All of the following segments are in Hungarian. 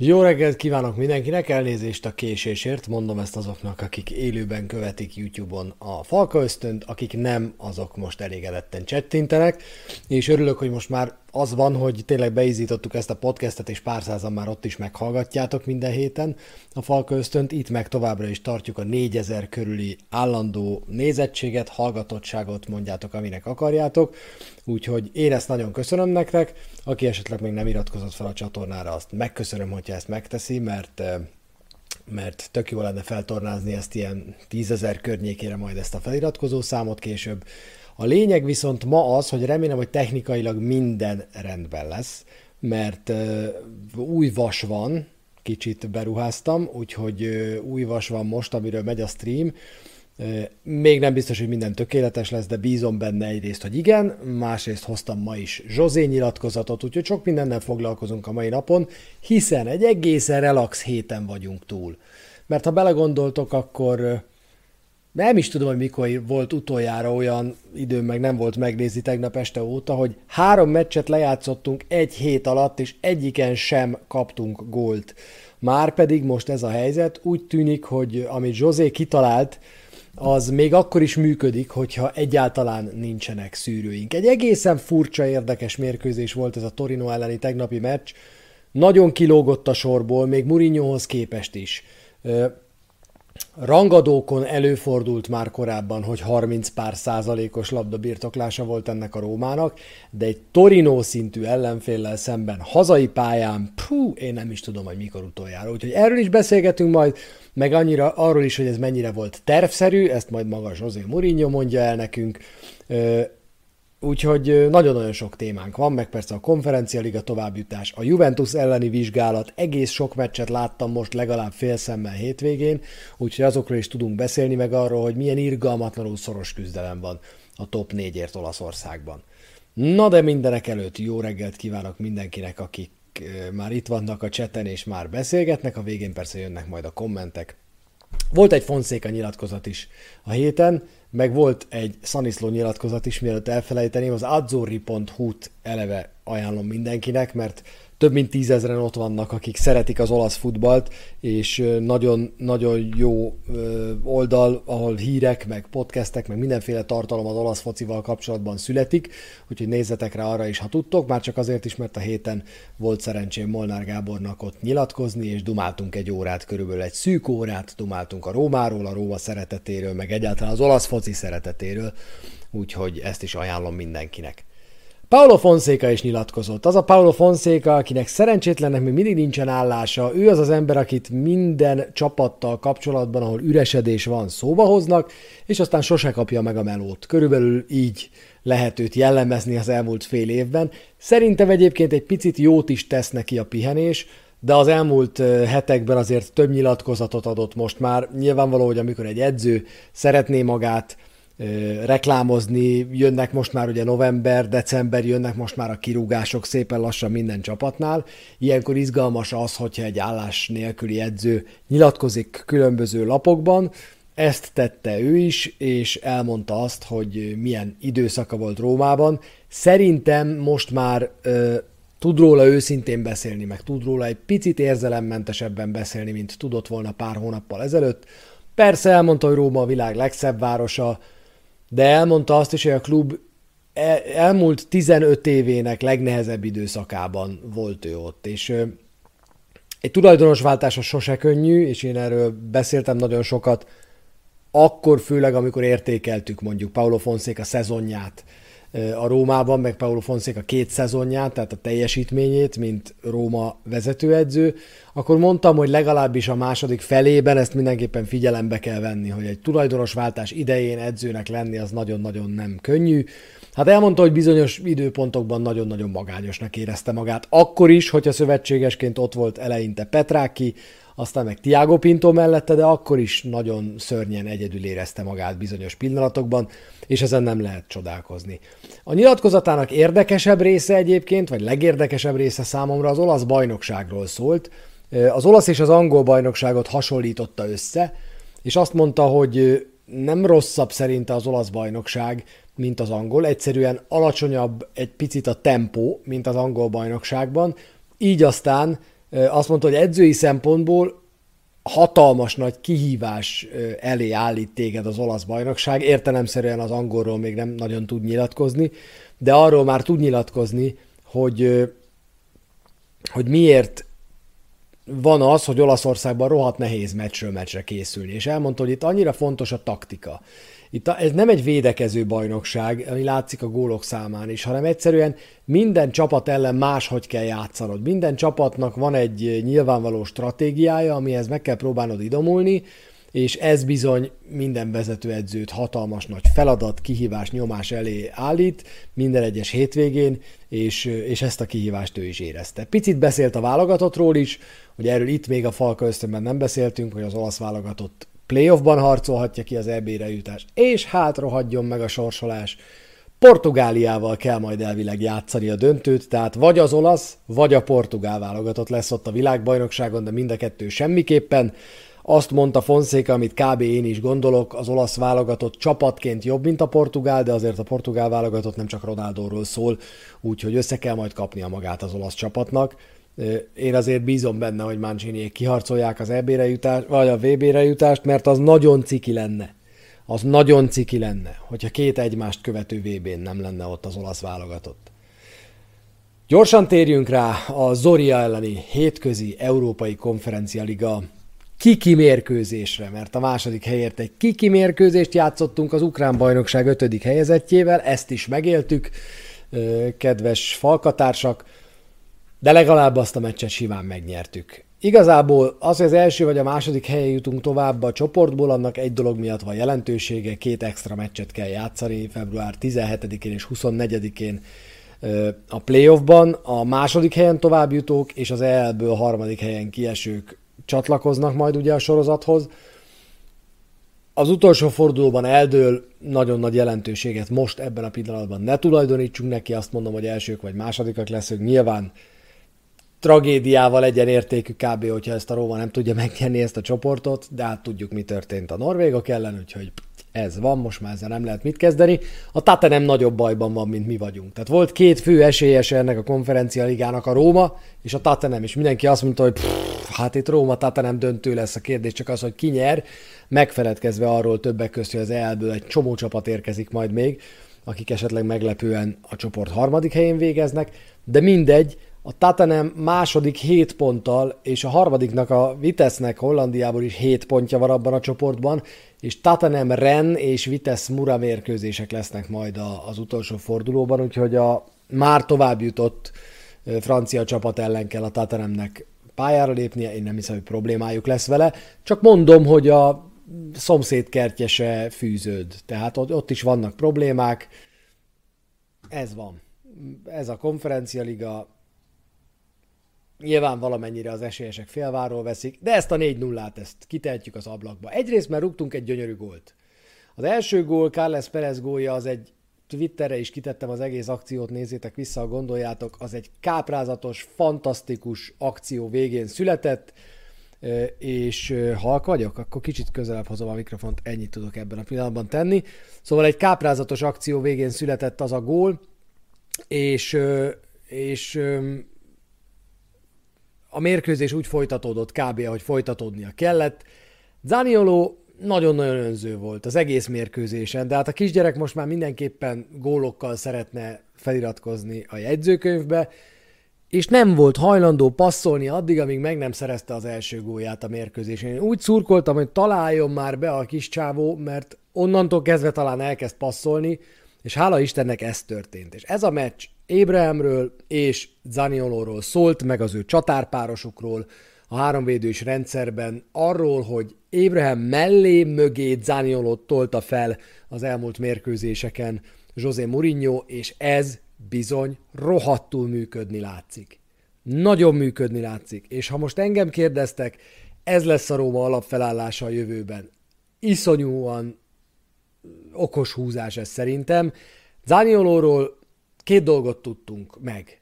Jó reggelt kívánok mindenkinek, elnézést a késésért, mondom ezt azoknak, akik élőben követik YouTube-on a Falka ösztönt, akik nem, azok most elégedetten csettintenek, és örülök, hogy most már az van, hogy tényleg beizítottuk ezt a podcastet, és pár százan már ott is meghallgatjátok minden héten a Falka ösztönt, itt meg továbbra is tartjuk a 4000 körüli állandó nézettséget, hallgatottságot mondjátok, aminek akarjátok, úgyhogy én ezt nagyon köszönöm nektek, aki esetleg még nem iratkozott fel a csatornára, azt megköszönöm, hogyha ezt megteszi, mert eh, mert tök jó lenne feltornázni ezt ilyen tízezer környékére majd ezt a feliratkozó számot később. A lényeg viszont ma az, hogy remélem, hogy technikailag minden rendben lesz, mert új vas van, kicsit beruháztam, úgyhogy új vas van most, amiről megy a stream, még nem biztos, hogy minden tökéletes lesz, de bízom benne egyrészt, hogy igen, másrészt hoztam ma is Zsozé nyilatkozatot, úgyhogy sok mindennel foglalkozunk a mai napon, hiszen egy egészen relax héten vagyunk túl. Mert ha belegondoltok, akkor nem is tudom, hogy mikor volt utoljára olyan időm, meg nem volt megnézni tegnap este óta, hogy három meccset lejátszottunk egy hét alatt, és egyiken sem kaptunk gólt. Már pedig most ez a helyzet, úgy tűnik, hogy amit Zsozé kitalált, az még akkor is működik, hogyha egyáltalán nincsenek szűrőink. Egy egészen furcsa, érdekes mérkőzés volt ez a Torino elleni tegnapi meccs. Nagyon kilógott a sorból, még Mourinhohoz képest is. Rangadókon előfordult már korábban, hogy 30 pár százalékos labdabirtoklása volt ennek a Rómának, de egy Torino szintű ellenféllel szemben hazai pályán, pú, én nem is tudom, hogy mikor utoljára. Úgyhogy erről is beszélgetünk majd, meg annyira arról is, hogy ez mennyire volt tervszerű, ezt majd maga José Mourinho mondja el nekünk. Úgyhogy nagyon-nagyon sok témánk van, meg persze a konferencia liga továbbjutás, a Juventus elleni vizsgálat, egész sok meccset láttam most legalább fél szemmel hétvégén, úgyhogy azokról is tudunk beszélni, meg arról, hogy milyen irgalmatlanul szoros küzdelem van a top négyért Olaszországban. Na de mindenek előtt jó reggelt kívánok mindenkinek, akik már itt vannak a cseten és már beszélgetnek, a végén persze jönnek majd a kommentek. Volt egy Fonszéka nyilatkozat is a héten, meg volt egy Szaniszló nyilatkozat is, mielőtt elfelejteném, az azzurri.hu-t eleve ajánlom mindenkinek, mert több mint tízezren ott vannak, akik szeretik az olasz futballt, és nagyon, nagyon jó oldal, ahol hírek, meg podcastek, meg mindenféle tartalom az olasz focival kapcsolatban születik, úgyhogy nézzetek rá arra is, ha tudtok, már csak azért is, mert a héten volt szerencsém Molnár Gábornak ott nyilatkozni, és dumáltunk egy órát, körülbelül egy szűk órát, dumáltunk a Rómáról, a Róma szeretetéről, meg egyáltalán az olasz foci szeretetéről, úgyhogy ezt is ajánlom mindenkinek. Paulo Fonseca is nyilatkozott. Az a Paulo Fonseca, akinek szerencsétlennek még mindig nincsen állása, ő az az ember, akit minden csapattal kapcsolatban, ahol üresedés van, szóba hoznak, és aztán sose kapja meg a melót. Körülbelül így lehet őt jellemezni az elmúlt fél évben. Szerintem egyébként egy picit jót is tesz neki a pihenés, de az elmúlt hetekben azért több nyilatkozatot adott most már. Nyilvánvaló, hogy amikor egy edző szeretné magát reklámozni, jönnek most már ugye november, december, jönnek most már a kirúgások szépen lassan minden csapatnál. Ilyenkor izgalmas az, hogyha egy állás nélküli edző nyilatkozik különböző lapokban, ezt tette ő is, és elmondta azt, hogy milyen időszaka volt Rómában. Szerintem most már ö, tud róla őszintén beszélni, meg tud róla egy picit érzelemmentesebben beszélni, mint tudott volna pár hónappal ezelőtt. Persze elmondta, hogy Róma a világ legszebb városa, de elmondta azt is, hogy a klub e, elmúlt 15 évének legnehezebb időszakában volt ő ott, és egy tulajdonosváltás sose könnyű, és én erről beszéltem nagyon sokat, akkor főleg, amikor értékeltük mondjuk Paulo Fonseca szezonját, a Rómában, meg Paulo Fonseca két szezonját, tehát a teljesítményét, mint Róma vezetőedző, akkor mondtam, hogy legalábbis a második felében ezt mindenképpen figyelembe kell venni, hogy egy tulajdonosváltás idején edzőnek lenni az nagyon-nagyon nem könnyű. Hát elmondta, hogy bizonyos időpontokban nagyon-nagyon magányosnak érezte magát. Akkor is, hogyha szövetségesként ott volt eleinte Petráki, aztán meg Tiago Pinto mellette, de akkor is nagyon szörnyen egyedül érezte magát bizonyos pillanatokban, és ezen nem lehet csodálkozni. A nyilatkozatának érdekesebb része egyébként, vagy legérdekesebb része számomra az olasz bajnokságról szólt. Az olasz és az angol bajnokságot hasonlította össze, és azt mondta, hogy nem rosszabb szerinte az olasz bajnokság, mint az angol, egyszerűen alacsonyabb egy picit a tempó, mint az angol bajnokságban, így aztán azt mondta, hogy edzői szempontból hatalmas nagy kihívás elé állít téged az olasz bajnokság. Értelemszerűen az angolról még nem nagyon tud nyilatkozni, de arról már tud nyilatkozni, hogy, hogy miért van az, hogy Olaszországban rohadt nehéz meccsről meccsre készülni. És elmondta, hogy itt annyira fontos a taktika. Itt a, ez nem egy védekező bajnokság, ami látszik a gólok számán is, hanem egyszerűen minden csapat ellen máshogy kell játszanod. Minden csapatnak van egy nyilvánvaló stratégiája, amihez meg kell próbálnod idomulni, és ez bizony minden vezetőedzőt hatalmas nagy feladat, kihívás, nyomás elé állít minden egyes hétvégén, és, és ezt a kihívást ő is érezte. Picit beszélt a válogatottról is, hogy erről itt még a Falka ösztönben nem beszéltünk, hogy az olasz válogatott playoffban harcolhatja ki az EB-re jutást, és hát rohadjon meg a sorsolás. Portugáliával kell majd elvileg játszani a döntőt, tehát vagy az olasz, vagy a portugál válogatott lesz ott a világbajnokságon, de mind a kettő semmiképpen. Azt mondta Fonszéka, amit kb. én is gondolok, az olasz válogatott csapatként jobb, mint a portugál, de azért a portugál válogatott nem csak Ronaldóról szól, úgyhogy össze kell majd kapnia magát az olasz csapatnak. Én azért bízom benne, hogy Mancini kiharcolják az EB-re jutást, vagy a VB-re jutást, mert az nagyon ciki lenne. Az nagyon ciki lenne, hogyha két egymást követő VB-n nem lenne ott az olasz válogatott. Gyorsan térjünk rá a Zoria elleni hétközi Európai Konferencia Liga kiki mérkőzésre, mert a második helyért egy kiki mérkőzést játszottunk az Ukrán Bajnokság ötödik helyezettjével, ezt is megéltük, kedves falkatársak de legalább azt a meccset simán megnyertük. Igazából az, hogy az első vagy a második helyen jutunk tovább a csoportból, annak egy dolog miatt van jelentősége, két extra meccset kell játszani február 17-én és 24-én a playoffban. A második helyen továbbjutók és az EL-ből harmadik helyen kiesők csatlakoznak majd ugye a sorozathoz. Az utolsó fordulóban eldől, nagyon nagy jelentőséget most ebben a pillanatban ne tulajdonítsunk neki, azt mondom, hogy elsők vagy másodikak leszünk. Nyilván tragédiával legyen értékű kb. hogyha ezt a Róma nem tudja megnyerni ezt a csoportot, de hát tudjuk, mi történt a norvégok ellen, úgyhogy ez van, most már ezzel nem lehet mit kezdeni. A Tate nem nagyobb bajban van, mint mi vagyunk. Tehát volt két fő esélyes ennek a konferencia ligának a Róma, és a Tate nem, és mindenki azt mondta, hogy pff, hát itt Róma Tate nem döntő lesz a kérdés, csak az, hogy ki nyer, megfeledkezve arról többek között, hogy az EL-ből egy csomó csapat érkezik majd még, akik esetleg meglepően a csoport harmadik helyén végeznek, de mindegy, a Tatanem második 7 ponttal, és a harmadiknak a Vitesznek Hollandiából is 7 pontja van abban a csoportban, és Tatanem Ren és Vitesz Mura mérkőzések lesznek majd az utolsó fordulóban, úgyhogy a már tovább jutott francia csapat ellen kell a Tatanemnek pályára lépnie, én nem hiszem, hogy problémájuk lesz vele, csak mondom, hogy a szomszéd kertjese fűződ, tehát ott is vannak problémák, ez van. Ez a konferencialiga, Nyilván valamennyire az esélyesek félváról veszik, de ezt a 4-0-át ezt kitehetjük az ablakba. Egyrészt, mert rúgtunk egy gyönyörű gólt. Az első gól, Carles Perez gólja, az egy Twitterre is kitettem az egész akciót, nézzétek vissza, gondoljátok, az egy káprázatos, fantasztikus akció végén született, és halk vagyok, akkor kicsit közelebb hozom a mikrofont, ennyit tudok ebben a pillanatban tenni. Szóval egy káprázatos akció végén született az a gól, és, és a mérkőzés úgy folytatódott kb. ahogy folytatódnia kellett. Zanioló nagyon-nagyon önző volt az egész mérkőzésen, de hát a kisgyerek most már mindenképpen gólokkal szeretne feliratkozni a jegyzőkönyvbe, és nem volt hajlandó passzolni addig, amíg meg nem szerezte az első gólját a mérkőzésen. Én úgy szurkoltam, hogy találjon már be a kis csávó, mert onnantól kezdve talán elkezd passzolni, és hála Istennek ez történt. És ez a meccs Ébrahemről és Zaniolóról szólt, meg az ő csatárpárosukról, a háromvédős rendszerben arról, hogy Ébrahim mellé mögé Zaniolót tolta fel az elmúlt mérkőzéseken José Mourinho, és ez bizony rohadtul működni látszik. Nagyon működni látszik. És ha most engem kérdeztek, ez lesz a Róma alapfelállása a jövőben. Iszonyúan okos húzás ez szerintem. Zaniolóról két dolgot tudtunk meg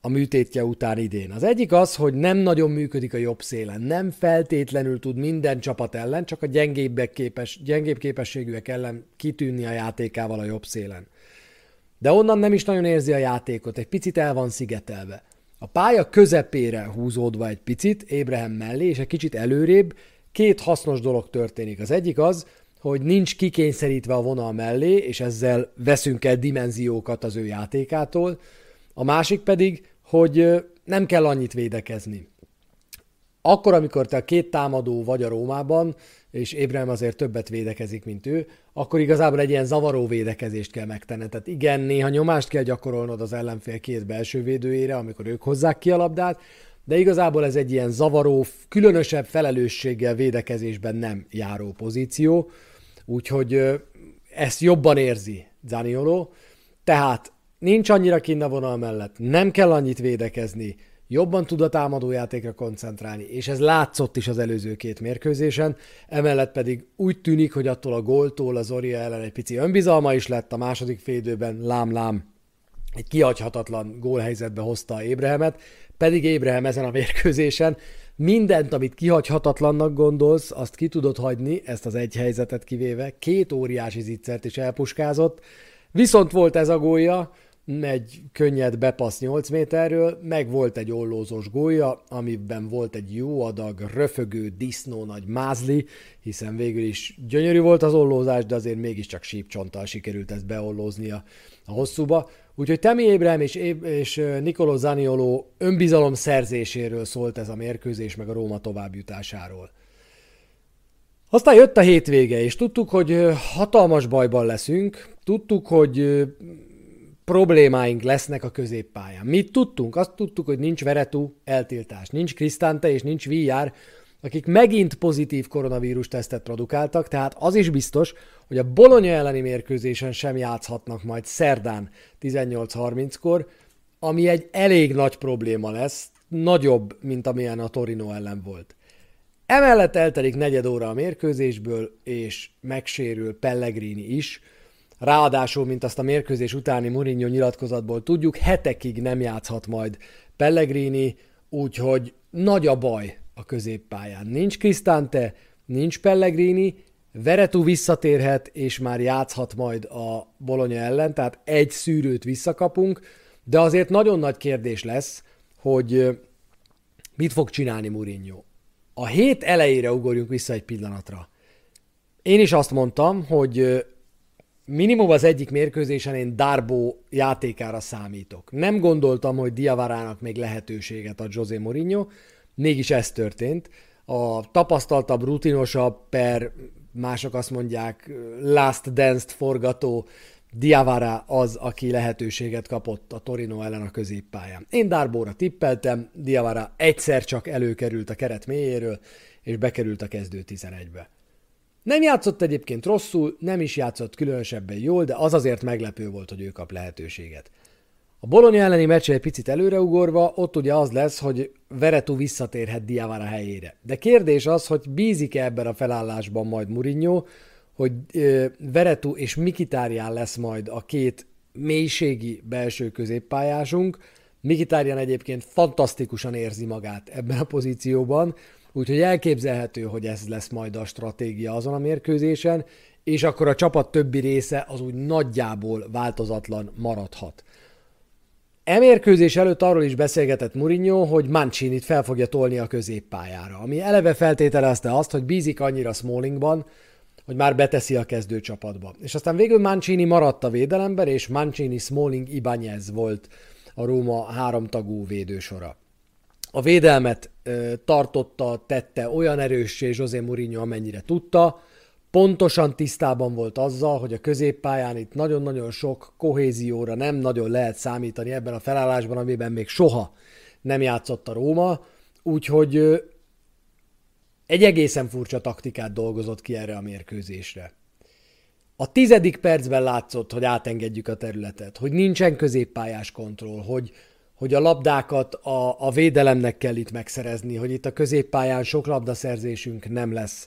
a műtétje után idén. Az egyik az, hogy nem nagyon működik a jobb szélen. Nem feltétlenül tud minden csapat ellen, csak a gyengébbek képes, gyengébb képességűek ellen kitűnni a játékával a jobb szélen. De onnan nem is nagyon érzi a játékot, egy picit el van szigetelve. A pálya közepére húzódva egy picit, Ébrehem mellé, és egy kicsit előrébb, két hasznos dolog történik. Az egyik az, hogy nincs kikényszerítve a vonal mellé, és ezzel veszünk el dimenziókat az ő játékától. A másik pedig, hogy nem kell annyit védekezni. Akkor, amikor te a két támadó vagy a Rómában, és Ébrahim azért többet védekezik, mint ő, akkor igazából egy ilyen zavaró védekezést kell megtenni. Tehát igen, néha nyomást kell gyakorolnod az ellenfél két belső védőjére, amikor ők hozzák ki a labdát, de igazából ez egy ilyen zavaró, különösebb felelősséggel védekezésben nem járó pozíció, úgyhogy ezt jobban érzi Zaniolo, tehát nincs annyira kinn a vonal mellett, nem kell annyit védekezni, jobban tud a támadójátékra koncentrálni, és ez látszott is az előző két mérkőzésen, emellett pedig úgy tűnik, hogy attól a góltól az Oria ellen egy pici önbizalma is lett a második félidőben, lám-lám, egy kihagyhatatlan gólhelyzetbe hozta Ébrehemet, pedig Ébrehem ezen a mérkőzésen mindent, amit kihagyhatatlannak gondolsz, azt ki tudod hagyni, ezt az egy helyzetet kivéve, két óriási zicsert is elpuskázott, viszont volt ez a gólja, egy könnyed bepassz 8 méterről, meg volt egy ollózós gólya, amiben volt egy jó adag, röfögő, disznó nagy mázli, hiszen végül is gyönyörű volt az ollózás, de azért mégiscsak sípcsonttal sikerült ezt beollóznia a hosszúba. Úgyhogy Temi Ébrahim és, és Nicolò Zaniolo önbizalom szerzéséről szólt ez a mérkőzés, meg a Róma továbbjutásáról. Aztán jött a hétvége, és tudtuk, hogy hatalmas bajban leszünk, tudtuk, hogy problémáink lesznek a középpályán. Mit tudtunk? Azt tudtuk, hogy nincs Veretú eltiltás, nincs Krisztánte és nincs VR, akik megint pozitív koronavírus tesztet produkáltak, tehát az is biztos, hogy a Bologna elleni mérkőzésen sem játszhatnak majd szerdán 18.30-kor, ami egy elég nagy probléma lesz, nagyobb, mint amilyen a Torino ellen volt. Emellett eltelik negyed óra a mérkőzésből, és megsérül Pellegrini is, Ráadásul, mint azt a mérkőzés utáni Mourinho nyilatkozatból tudjuk, hetekig nem játszhat majd Pellegrini, úgyhogy nagy a baj a középpályán. Nincs Krisztánte, nincs Pellegrini, Veretú visszatérhet, és már játszhat majd a Bologna ellen, tehát egy szűrőt visszakapunk, de azért nagyon nagy kérdés lesz, hogy mit fog csinálni Mourinho. A hét elejére ugorjunk vissza egy pillanatra. Én is azt mondtam, hogy minimum az egyik mérkőzésen én Darbo játékára számítok. Nem gondoltam, hogy Diavarának még lehetőséget ad José Mourinho, mégis ez történt. A tapasztaltabb, rutinosabb per, mások azt mondják, last dance-t forgató Diavara az, aki lehetőséget kapott a Torino ellen a középpályán. Én Darbóra tippeltem, Diavara egyszer csak előkerült a keret mélyéről, és bekerült a kezdő 11-be. Nem játszott egyébként rosszul, nem is játszott különösebben jól, de az azért meglepő volt, hogy ő kap lehetőséget. A Bologna elleni meccsre egy picit előreugorva, ott ugye az lesz, hogy Veretu visszatérhet Diavara helyére. De kérdés az, hogy bízik-e ebben a felállásban majd Mourinho, hogy Veretu és Mikitárján lesz majd a két mélységi belső középpályásunk. Mikitárján egyébként fantasztikusan érzi magát ebben a pozícióban, Úgyhogy elképzelhető, hogy ez lesz majd a stratégia azon a mérkőzésen, és akkor a csapat többi része az úgy nagyjából változatlan maradhat. E mérkőzés előtt arról is beszélgetett Mourinho, hogy Mancini-t fel fogja tolni a középpályára, ami eleve feltételezte azt, hogy bízik annyira Smallingban, hogy már beteszi a kezdőcsapatba. És aztán végül Mancini maradt a védelemben, és Mancini, Smalling, Ibanez volt a Róma háromtagú védősora a védelmet ö, tartotta, tette olyan erőssé José Mourinho, amennyire tudta. Pontosan tisztában volt azzal, hogy a középpályán itt nagyon-nagyon sok kohézióra nem nagyon lehet számítani ebben a felállásban, amiben még soha nem játszott a Róma, úgyhogy egy egészen furcsa taktikát dolgozott ki erre a mérkőzésre. A tizedik percben látszott, hogy átengedjük a területet, hogy nincsen középpályás kontroll, hogy, hogy a labdákat a, a védelemnek kell itt megszerezni, hogy itt a középpályán sok labdaszerzésünk nem lesz,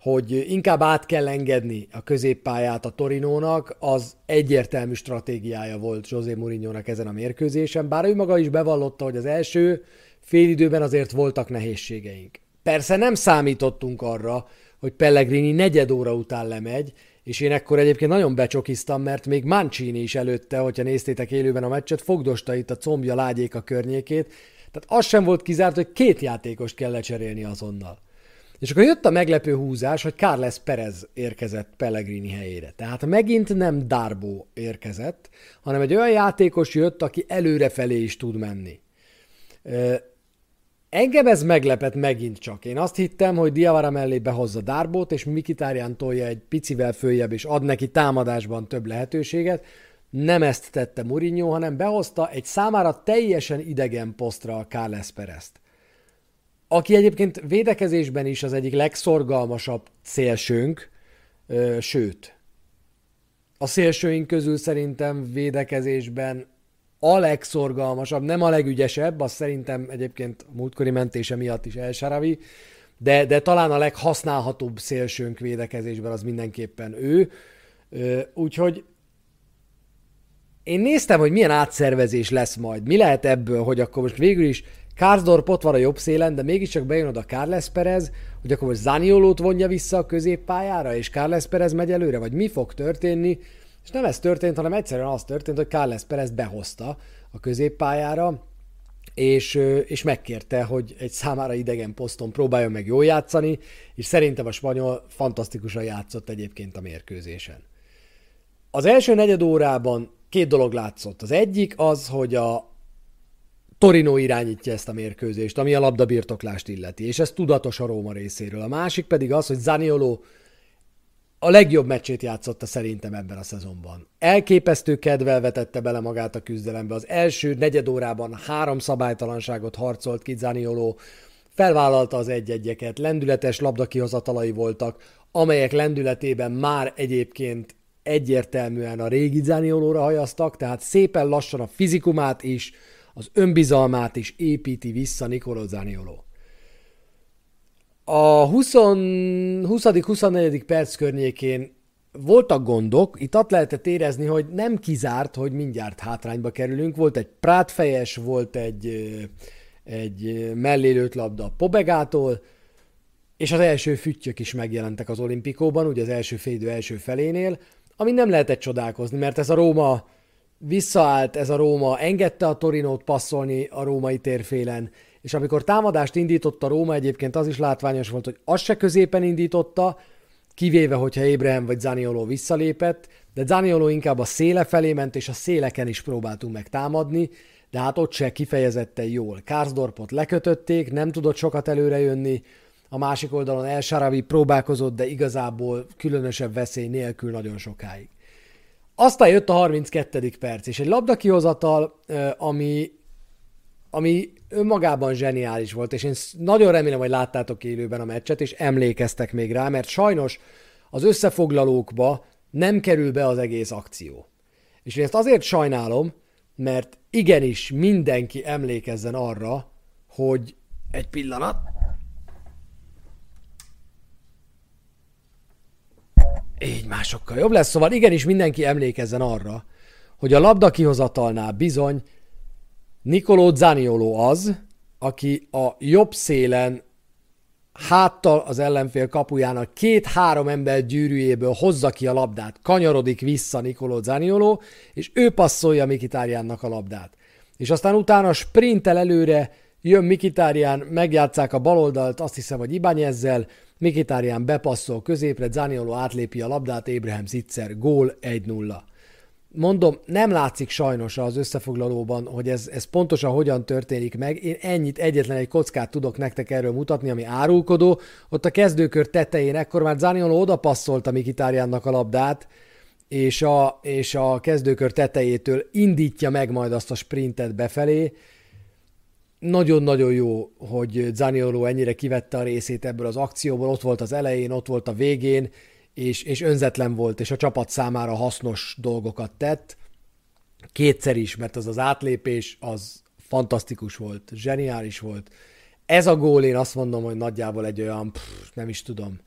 hogy inkább át kell engedni a középpályát a Torinónak, az egyértelmű stratégiája volt José Mourinho-nak ezen a mérkőzésen, bár ő maga is bevallotta, hogy az első félidőben azért voltak nehézségeink. Persze nem számítottunk arra, hogy Pellegrini negyed óra után lemegy, és én ekkor egyébként nagyon becsokiztam, mert még Mancini is előtte, hogyha néztétek élőben a meccset, fogdosta itt a combja lágyék a környékét, tehát az sem volt kizárt, hogy két játékost kell lecserélni azonnal. És akkor jött a meglepő húzás, hogy Carles Perez érkezett Pellegrini helyére. Tehát megint nem Darbo érkezett, hanem egy olyan játékos jött, aki előrefelé is tud menni. Engem ez meglepett megint csak. Én azt hittem, hogy Diavara mellé behozza Darbót, és Mikitárján tolja egy picivel följebb, és ad neki támadásban több lehetőséget. Nem ezt tette Mourinho, hanem behozta egy számára teljesen idegen posztra a Carles Perezt. Aki egyébként védekezésben is az egyik legszorgalmasabb szélsőnk, sőt, a szélsőink közül szerintem védekezésben a legszorgalmasabb, nem a legügyesebb, az szerintem egyébként múltkori mentése miatt is elsaravi, de, de talán a leghasználhatóbb szélsőnk védekezésben az mindenképpen ő. Úgyhogy én néztem, hogy milyen átszervezés lesz majd. Mi lehet ebből, hogy akkor most végül is Kárzdorp ott van a jobb szélen, de mégiscsak bejön oda Carles Perez, hogy akkor most Zaniolót vonja vissza a középpályára, és Carles Perez megy előre, vagy mi fog történni? És nem ez történt, hanem egyszerűen az történt, hogy Carles Perez behozta a középpályára, és, és megkérte, hogy egy számára idegen poszton próbáljon meg jól játszani, és szerintem a spanyol fantasztikusan játszott egyébként a mérkőzésen. Az első negyed órában két dolog látszott. Az egyik az, hogy a Torino irányítja ezt a mérkőzést, ami a labdabirtoklást illeti, és ez tudatos a Róma részéről. A másik pedig az, hogy Zaniolo a legjobb meccsét játszotta szerintem ebben a szezonban. Elképesztő kedvel vetette bele magát a küzdelembe. Az első negyed órában három szabálytalanságot harcolt ki Zanioló, felvállalta az egy-egyeket, lendületes labdakihozatalai voltak, amelyek lendületében már egyébként egyértelműen a régi Zaniolóra hajaztak, tehát szépen lassan a fizikumát is, az önbizalmát is építi vissza Nicolò Zanioló. A 20.-24. perc környékén voltak gondok, itt azt lehetett érezni, hogy nem kizárt, hogy mindjárt hátrányba kerülünk. Volt egy prátfejes, volt egy, egy mellélőtt labda Pobegától, és az első füttyök is megjelentek az olimpikóban, ugye az első félidő első felénél, ami nem lehetett csodálkozni, mert ez a Róma visszaállt, ez a Róma engedte a Torinót passzolni a római térfélen, és amikor támadást indította Róma, egyébként az is látványos volt, hogy az se középen indította, kivéve, hogyha Ébrahim vagy Zanioló visszalépett, de Zanioló inkább a széle felé ment, és a széleken is próbáltunk meg támadni, de hát ott se kifejezetten jól. Kárzdorpot lekötötték, nem tudott sokat előre jönni, a másik oldalon El Sharavi próbálkozott, de igazából különösebb veszély nélkül nagyon sokáig. Aztán jött a 32. perc, és egy labdakihozatal, ami ami önmagában zseniális volt, és én nagyon remélem, hogy láttátok élőben a meccset, és emlékeztek még rá, mert sajnos az összefoglalókba nem kerül be az egész akció. És én ezt azért sajnálom, mert igenis mindenki emlékezzen arra, hogy egy pillanat. Így másokkal jobb lesz, szóval igenis mindenki emlékezzen arra, hogy a labda kihozatalnál bizony Nicolò Zaniolo az, aki a jobb szélen háttal az ellenfél kapujának két-három ember gyűrűjéből hozza ki a labdát, kanyarodik vissza Nicolò Zaniolo, és ő passzolja Mikitárjánnak a labdát. És aztán utána sprintel előre, jön Mikitárján, megjátszák a baloldalt, azt hiszem, hogy Ibányezzel, Mikitárján bepasszol középre, Zaniolo átlépi a labdát, Ébrahim Zitzer, gól 1-0. Mondom, nem látszik sajnos az összefoglalóban, hogy ez, ez pontosan hogyan történik meg. Én ennyit, egyetlen egy kockát tudok nektek erről mutatni, ami árulkodó. Ott a kezdőkör tetején, ekkor már Zaniolo oda passzolta Mikitárjánnak a labdát, és a, és a kezdőkör tetejétől indítja meg majd azt a sprintet befelé. Nagyon-nagyon jó, hogy Zaniolo ennyire kivette a részét ebből az akcióból, ott volt az elején, ott volt a végén, és, és önzetlen volt, és a csapat számára hasznos dolgokat tett. Kétszer is, mert az az átlépés az fantasztikus volt, zseniális volt. Ez a gól, én azt mondom, hogy nagyjából egy olyan, pff, nem is tudom,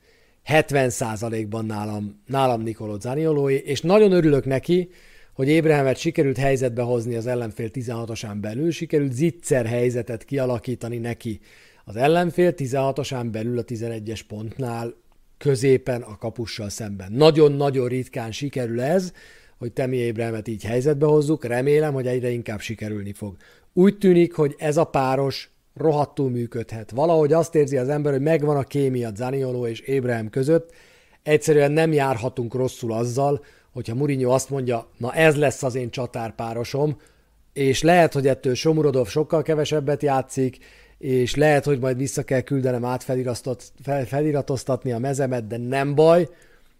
70%-ban nálam, nálam Nicolò Zaniolói, és nagyon örülök neki, hogy Ébrahemet sikerült helyzetbe hozni az ellenfél 16-osán belül, sikerült zicser helyzetet kialakítani neki az ellenfél 16-osán belül a 11-es pontnál, középen a kapussal szemben. Nagyon-nagyon ritkán sikerül ez, hogy Temi Ébremet így helyzetbe hozzuk, remélem, hogy egyre inkább sikerülni fog. Úgy tűnik, hogy ez a páros rohadtul működhet. Valahogy azt érzi az ember, hogy megvan a kémia Zanioló és Ébrahim között, egyszerűen nem járhatunk rosszul azzal, hogyha Mourinho azt mondja, na ez lesz az én csatárpárosom, és lehet, hogy ettől Somurodov sokkal kevesebbet játszik, és lehet, hogy majd vissza kell küldenem átfeliratoztatni a mezemet, de nem baj.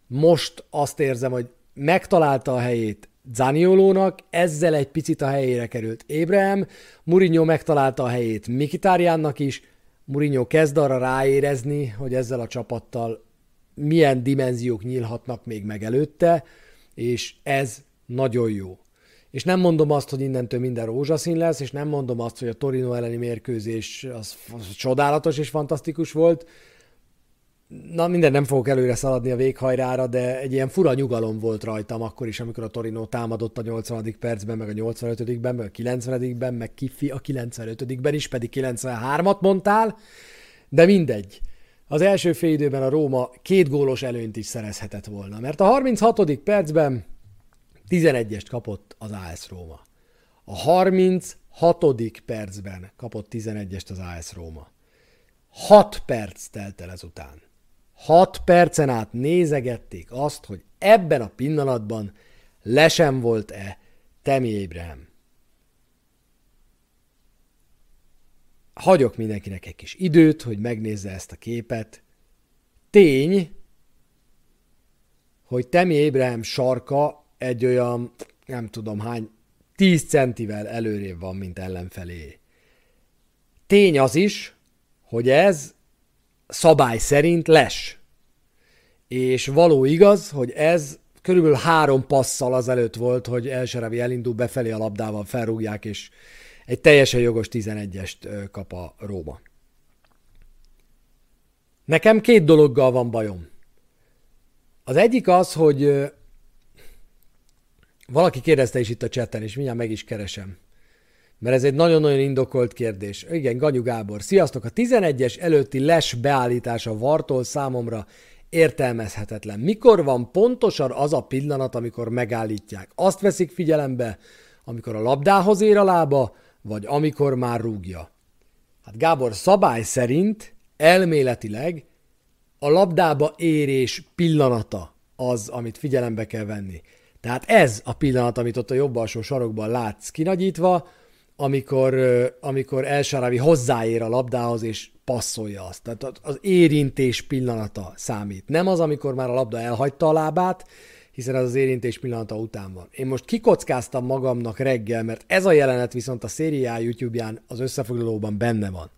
Most azt érzem, hogy megtalálta a helyét Zaniolónak, ezzel egy picit a helyére került Ébrahim, Mourinho megtalálta a helyét Mikitárjánnak is, Mourinho kezd arra ráérezni, hogy ezzel a csapattal milyen dimenziók nyílhatnak még meg előtte, és ez nagyon jó. És nem mondom azt, hogy innentől minden rózsaszín lesz, és nem mondom azt, hogy a Torino elleni mérkőzés az, az csodálatos és fantasztikus volt. Na, minden nem fogok előre szaladni a véghajrára, de egy ilyen fura nyugalom volt rajtam akkor is, amikor a Torino támadott a 80. percben, meg a 85-ben, meg a 90-ben, meg Kiffi a 95-ben is, pedig 93-at mondtál, de mindegy. Az első fél időben a Róma két gólos előnyt is szerezhetett volna, mert a 36. percben 11-est kapott az AS Róma. A 36. percben kapott 11-est az AS Róma. 6 perc telt el ezután. 6 percen át nézegették azt, hogy ebben a pillanatban lesen volt-e Temi Ébrahim. Hagyok mindenkinek egy kis időt, hogy megnézze ezt a képet. Tény, hogy Temi Ébrahim sarka egy olyan, nem tudom hány, 10 centivel előrébb van, mint ellenfelé. Tény az is, hogy ez szabály szerint les. És való igaz, hogy ez körülbelül három passzal azelőtt volt, hogy Elserevi elindul befelé a labdával, felrúgják, és egy teljesen jogos 11-est kap a Róma. Nekem két dologgal van bajom. Az egyik az, hogy valaki kérdezte is itt a chatten, és mindjárt meg is keresem. Mert ez egy nagyon-nagyon indokolt kérdés. Igen, Ganyu Gábor. Sziasztok! A 11-es előtti les beállítása Vartól számomra értelmezhetetlen. Mikor van pontosan az a pillanat, amikor megállítják? Azt veszik figyelembe, amikor a labdához ér a lába, vagy amikor már rúgja. Hát Gábor szabály szerint elméletileg a labdába érés pillanata az, amit figyelembe kell venni. Tehát ez a pillanat, amit ott a jobb alsó sarokban látsz kinagyítva, amikor, amikor Elsáravi hozzáér a labdához és passzolja azt. Tehát az érintés pillanata számít. Nem az, amikor már a labda elhagyta a lábát, hiszen az az érintés pillanata után van. Én most kikockáztam magamnak reggel, mert ez a jelenet viszont a szériá YouTube-ján az összefoglalóban benne van.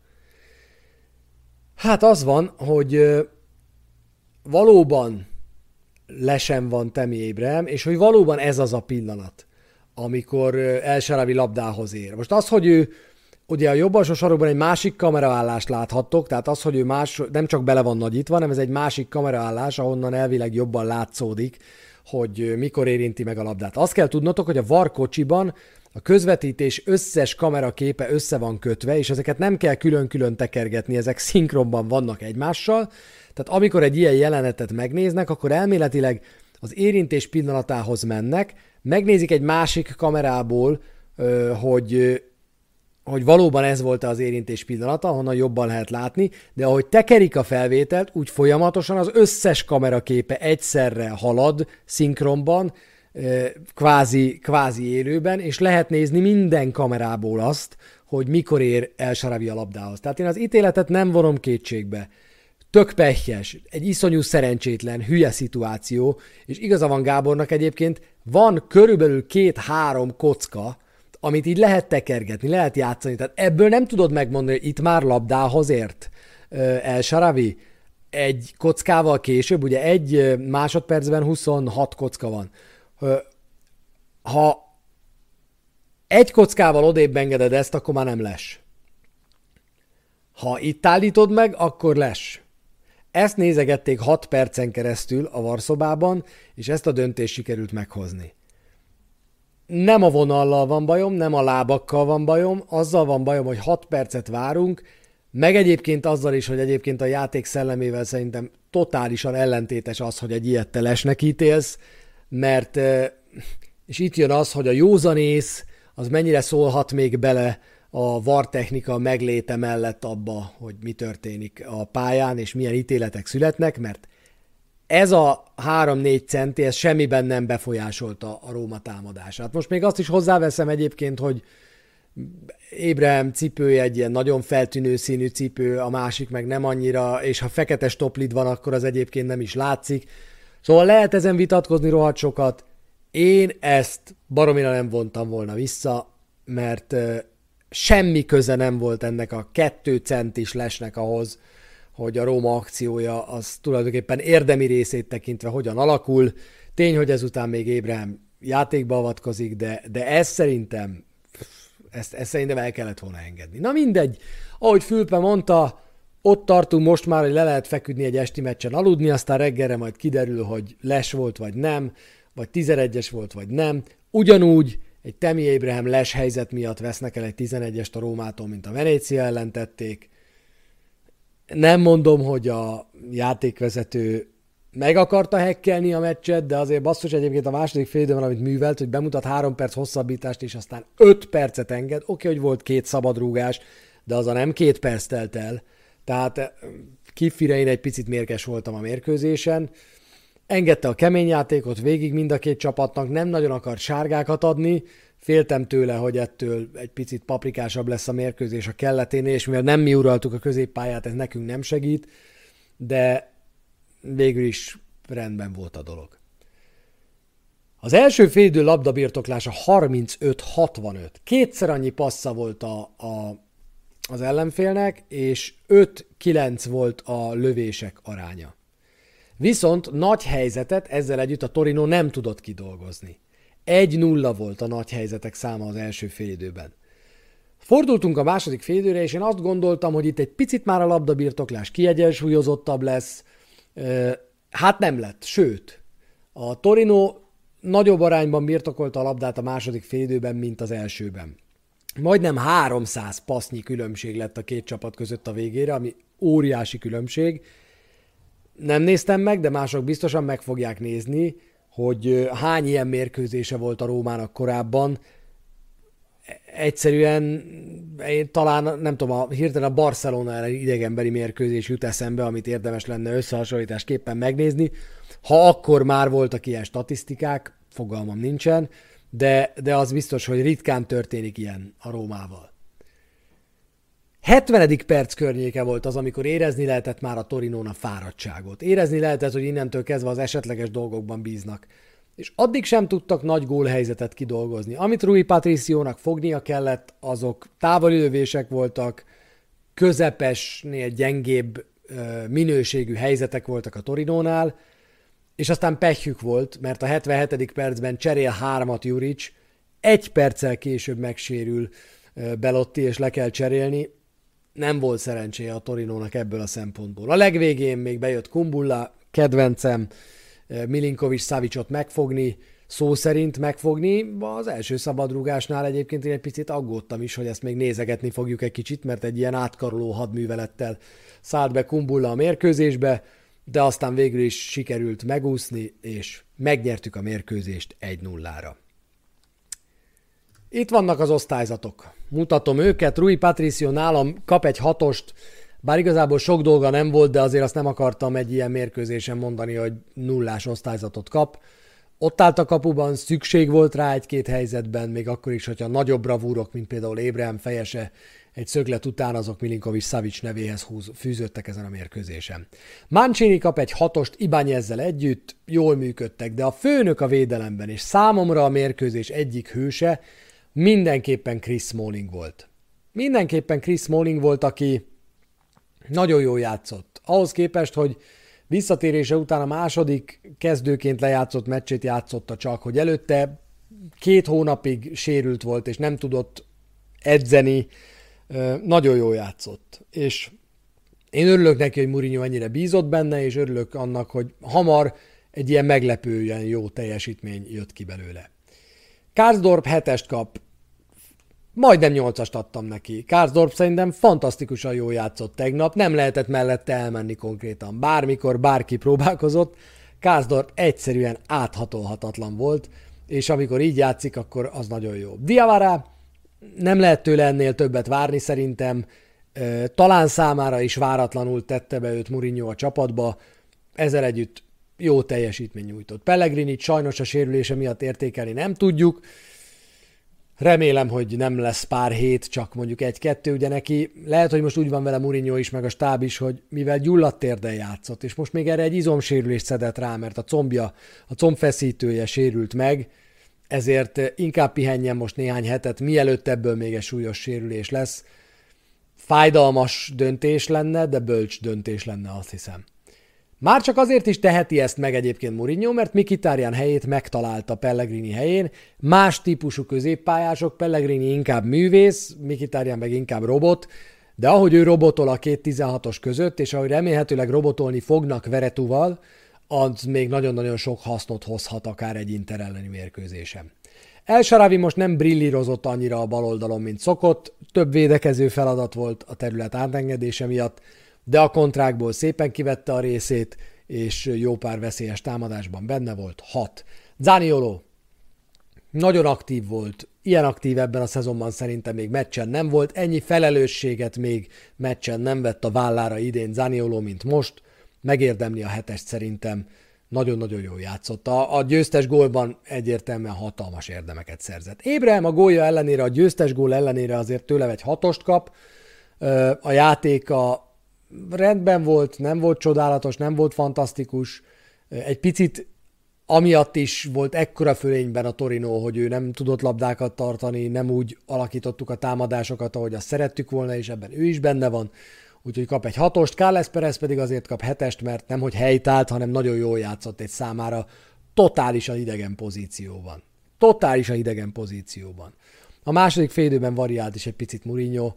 Hát az van, hogy valóban lesen van Temi Ébrem, és hogy valóban ez az a pillanat, amikor El labdához ér. Most az, hogy ő ugye a jobb alsó sarokban egy másik kameraállást láthattok, tehát az, hogy ő más, nem csak bele van nagyítva, hanem ez egy másik kameraállás, ahonnan elvileg jobban látszódik, hogy mikor érinti meg a labdát. Azt kell tudnotok, hogy a VAR kocsiban a közvetítés összes kameraképe össze van kötve, és ezeket nem kell külön-külön tekergetni, ezek szinkronban vannak egymással. Tehát amikor egy ilyen jelenetet megnéznek, akkor elméletileg az érintés pillanatához mennek, megnézik egy másik kamerából, hogy hogy valóban ez volt az érintés pillanata, ahonnan jobban lehet látni, de ahogy tekerik a felvételt, úgy folyamatosan az összes kameraképe egyszerre halad szinkronban, kvázi, kvázi élőben, és lehet nézni minden kamerából azt, hogy mikor ér el Sarabi a labdához. Tehát én az ítéletet nem vonom kétségbe. Tök pehjes, egy iszonyú szerencsétlen, hülye szituáció, és igaza van Gábornak egyébként, van körülbelül két-három kocka, amit így lehet tekergetni, lehet játszani. Tehát ebből nem tudod megmondani, hogy itt már labdához ért El Saravi. Egy kockával később, ugye egy másodpercben 26 kocka van. Ha egy kockával odébb engeded ezt, akkor már nem les. Ha itt állítod meg, akkor les. Ezt nézegették 6 percen keresztül a varszobában, és ezt a döntést sikerült meghozni nem a vonallal van bajom, nem a lábakkal van bajom, azzal van bajom, hogy 6 percet várunk, meg egyébként azzal is, hogy egyébként a játék szellemével szerintem totálisan ellentétes az, hogy egy ilyet te lesnek ítélsz, mert és itt jön az, hogy a józanész az mennyire szólhat még bele a VAR technika megléte mellett abba, hogy mi történik a pályán, és milyen ítéletek születnek, mert ez a 3-4 centi, ez semmiben nem befolyásolta a Róma támadását. Most még azt is hozzáveszem egyébként, hogy Ébrahim cipője egy ilyen nagyon feltűnő színű cipő, a másik meg nem annyira, és ha fekete stoplid van, akkor az egyébként nem is látszik. Szóval lehet ezen vitatkozni rohadt sokat. Én ezt baromira nem vontam volna vissza, mert semmi köze nem volt ennek a kettő centis lesnek ahhoz, hogy a Róma akciója az tulajdonképpen érdemi részét tekintve hogyan alakul. Tény, hogy ezután még Ébrahim játékba avatkozik, de, de ez szerintem ezt, ezt szerintem el kellett volna engedni. Na mindegy, ahogy Fülpe mondta, ott tartunk most már, hogy le lehet feküdni egy esti meccsen aludni, aztán reggelre majd kiderül, hogy les volt vagy nem, vagy 11-es volt vagy nem. Ugyanúgy egy Temi Abraham les helyzet miatt vesznek el egy 11-est a Rómától, mint a Venécia ellen tették. Nem mondom, hogy a játékvezető meg akarta hekkelni a meccset, de azért basszus egyébként a második fél időben, amit művelt, hogy bemutat három perc hosszabbítást, és aztán öt percet enged. Oké, okay, hogy volt két szabadrúgás, de az a nem két perc telt el. Tehát eh, kifire én egy picit mérges voltam a mérkőzésen. Engedte a kemény játékot végig mind a két csapatnak, nem nagyon akart sárgákat adni, féltem tőle, hogy ettől egy picit paprikásabb lesz a mérkőzés a kelleténél, és mivel nem mi uraltuk a középpályát, ez nekünk nem segít, de végül is rendben volt a dolog. Az első félidő labdabirtoklása 35-65. Kétszer annyi passza volt a, a, az ellenfélnek, és 5-9 volt a lövések aránya. Viszont nagy helyzetet ezzel együtt a Torino nem tudott kidolgozni. 1-0 volt a nagy helyzetek száma az első félidőben. Fordultunk a második félidőre, és én azt gondoltam, hogy itt egy picit már a labdabirtoklás kiegyensúlyozottabb lesz, Hát nem lett, sőt, a Torino nagyobb arányban birtokolta a labdát a második félidőben, mint az elsőben. Majdnem 300 passznyi különbség lett a két csapat között a végére, ami óriási különbség. Nem néztem meg, de mások biztosan meg fogják nézni, hogy hány ilyen mérkőzése volt a Rómának korábban, egyszerűen én talán, nem tudom, a, hirtelen a Barcelona idegenbeli mérkőzés jut eszembe, amit érdemes lenne összehasonlításképpen megnézni. Ha akkor már voltak ilyen statisztikák, fogalmam nincsen, de, de az biztos, hogy ritkán történik ilyen a Rómával. 70. perc környéke volt az, amikor érezni lehetett már a Torinón a fáradtságot. Érezni lehetett, hogy innentől kezdve az esetleges dolgokban bíznak és addig sem tudtak nagy gólhelyzetet kidolgozni. Amit Rui Patriciónak fognia kellett, azok távoli lövések voltak, közepesnél gyengébb minőségű helyzetek voltak a Torinónál, és aztán pehjük volt, mert a 77. percben cserél hármat Juric, egy perccel később megsérül Belotti, és le kell cserélni. Nem volt szerencséje a Torinónak ebből a szempontból. A legvégén még bejött Kumbulla, kedvencem, Milinkovic Savicot megfogni, szó szerint megfogni. Az első szabadrugásnál egyébként én egy picit aggódtam is, hogy ezt még nézegetni fogjuk egy kicsit, mert egy ilyen átkaroló hadművelettel szállt be Kumbulla a mérkőzésbe, de aztán végül is sikerült megúszni, és megnyertük a mérkőzést 1-0-ra. Itt vannak az osztályzatok. Mutatom őket. Rui Patricio nálam kap egy hatost, bár igazából sok dolga nem volt, de azért azt nem akartam egy ilyen mérkőzésen mondani, hogy nullás osztályzatot kap. Ott állt a kapuban, szükség volt rá egy-két helyzetben, még akkor is, hogyha nagyobb bravúrok, mint például Ébrahim fejese, egy szöglet után azok Milinkovic Savic nevéhez húz, fűződtek ezen a mérkőzésen. Mancini kap egy hatost Ibányezzel együtt, jól működtek, de a főnök a védelemben, és számomra a mérkőzés egyik hőse mindenképpen Chris Smalling volt. Mindenképpen Chris Smalling volt, aki nagyon jól játszott. Ahhoz képest, hogy visszatérése után a második kezdőként lejátszott meccsét játszotta csak, hogy előtte két hónapig sérült volt, és nem tudott edzeni, nagyon jól játszott. És én örülök neki, hogy Mourinho ennyire bízott benne, és örülök annak, hogy hamar egy ilyen meglepően jó teljesítmény jött ki belőle. Kárzdorp hetest kap, Majdnem nyolcast adtam neki. Kárzdorp szerintem fantasztikusan jól játszott tegnap, nem lehetett mellette elmenni konkrétan. Bármikor bárki próbálkozott, Kárzdorp egyszerűen áthatolhatatlan volt, és amikor így játszik, akkor az nagyon jó. Diavara nem lehet tőle ennél többet várni szerintem, talán számára is váratlanul tette be őt Mourinho a csapatba, ezzel együtt jó teljesítmény nyújtott. Pellegrini sajnos a sérülése miatt értékelni nem tudjuk, Remélem, hogy nem lesz pár hét, csak mondjuk egy-kettő, ugye neki lehet, hogy most úgy van vele Mourinho is, meg a stáb is, hogy mivel gyulladt térden játszott, és most még erre egy izomsérülést szedett rá, mert a combja, a combfeszítője sérült meg, ezért inkább pihenjen most néhány hetet, mielőtt ebből még egy súlyos sérülés lesz. Fájdalmas döntés lenne, de bölcs döntés lenne, azt hiszem. Már csak azért is teheti ezt meg egyébként Mourinho, mert Mikitárján helyét megtalálta Pellegrini helyén. Más típusú középpályások, Pellegrini inkább művész, Mikitárján meg inkább robot, de ahogy ő robotol a két 16-os között, és ahogy remélhetőleg robotolni fognak Veretuval, az még nagyon-nagyon sok hasznot hozhat akár egy Inter elleni mérkőzésem. El Saravi most nem brillírozott annyira a bal oldalon, mint szokott, több védekező feladat volt a terület átengedése miatt, de a kontrákból szépen kivette a részét, és jó pár veszélyes támadásban benne volt, hat. Zaniolo nagyon aktív volt, ilyen aktív ebben a szezonban szerintem még meccsen nem volt, ennyi felelősséget még meccsen nem vett a vállára idén Zaniolo, mint most, megérdemli a hetest szerintem, nagyon-nagyon jól játszott. A, a győztes gólban egyértelműen hatalmas érdemeket szerzett. Ébrahim a gólja ellenére, a győztes gól ellenére azért tőle egy hatost kap, a játéka rendben volt, nem volt csodálatos, nem volt fantasztikus, egy picit amiatt is volt ekkora fölényben a Torino, hogy ő nem tudott labdákat tartani, nem úgy alakítottuk a támadásokat, ahogy azt szerettük volna, és ebben ő is benne van. Úgyhogy kap egy hatost, Carles Perez pedig azért kap hetest, mert nem hogy helytált, hanem nagyon jól játszott egy számára totálisan idegen pozícióban. Totálisan idegen pozícióban. A második félidőben variált is egy picit Mourinho,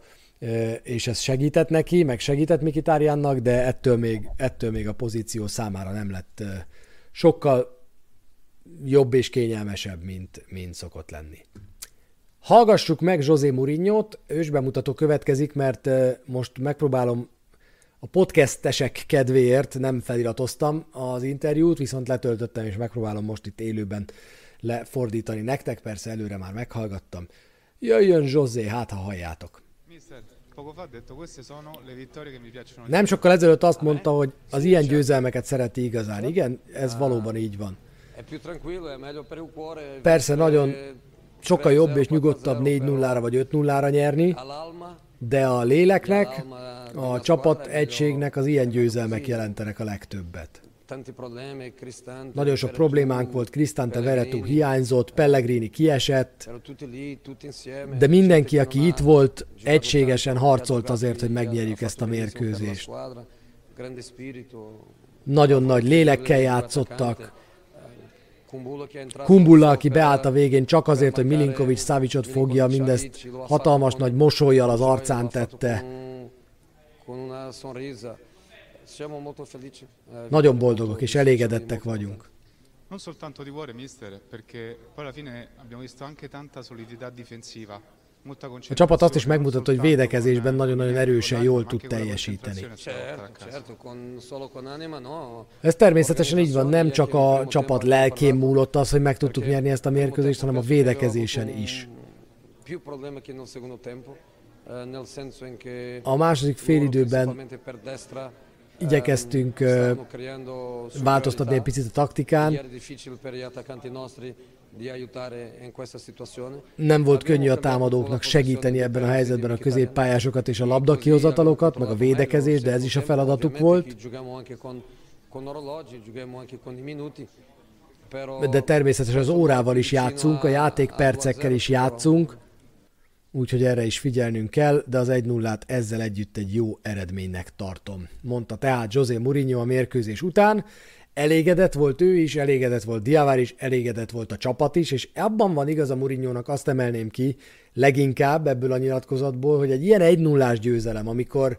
és ez segített neki, meg segített Mikitáriánnak, de ettől még, ettől még a pozíció számára nem lett sokkal jobb és kényelmesebb, mint, mint szokott lenni. Hallgassuk meg José Mourinho-t, ősbemutató következik, mert most megpróbálom a podcastesek kedvéért nem feliratoztam az interjút, viszont letöltöttem, és megpróbálom most itt élőben lefordítani nektek, persze előre már meghallgattam. Jöjjön José, hát ha halljátok! Nem sokkal ezelőtt azt mondta, hogy az ilyen győzelmeket szereti igazán. Igen, ez valóban így van. Persze nagyon sokkal jobb és nyugodtabb 4-0-ra vagy 5-0-ra nyerni, de a léleknek, a csapat egységnek az ilyen győzelmek jelentenek a legtöbbet. Nagyon sok problémánk volt, Cristante Veretu hiányzott, Pellegrini kiesett, de mindenki, aki itt volt, egységesen harcolt azért, hogy megnyerjük ezt a mérkőzést. Nagyon nagy lélekkel játszottak, Kumbulla, aki beállt a végén csak azért, hogy Milinkovic Savicsot fogja, mindezt hatalmas nagy mosolyjal az arcán tette. Nagyon boldogok és elégedettek vagyunk. Non soltanto di cuore, mister, perché poi alla fine abbiamo visto anche tanta solidità difensiva. A csapat azt is megmutatta, hogy védekezésben nagyon-nagyon erősen jól tud teljesíteni. Ez természetesen így van, nem csak a csapat lelkén múlott az, hogy meg tudtuk nyerni ezt a mérkőzést, hanem a védekezésen is. A második félidőben igyekeztünk változtatni egy picit a taktikán. Nem volt könnyű a támadóknak segíteni ebben a helyzetben a középpályásokat és a labdakihozatalokat, meg a védekezés, de ez is a feladatuk volt. De természetesen az órával is játszunk, a játékpercekkel is játszunk, úgyhogy erre is figyelnünk kell, de az 1 0 ezzel együtt egy jó eredménynek tartom. Mondta tehát José Mourinho a mérkőzés után, elégedett volt ő is, elégedett volt Diavár is, elégedett volt a csapat is, és abban van igaz a Mourinho-nak, azt emelném ki leginkább ebből a nyilatkozatból, hogy egy ilyen 1 0 győzelem, amikor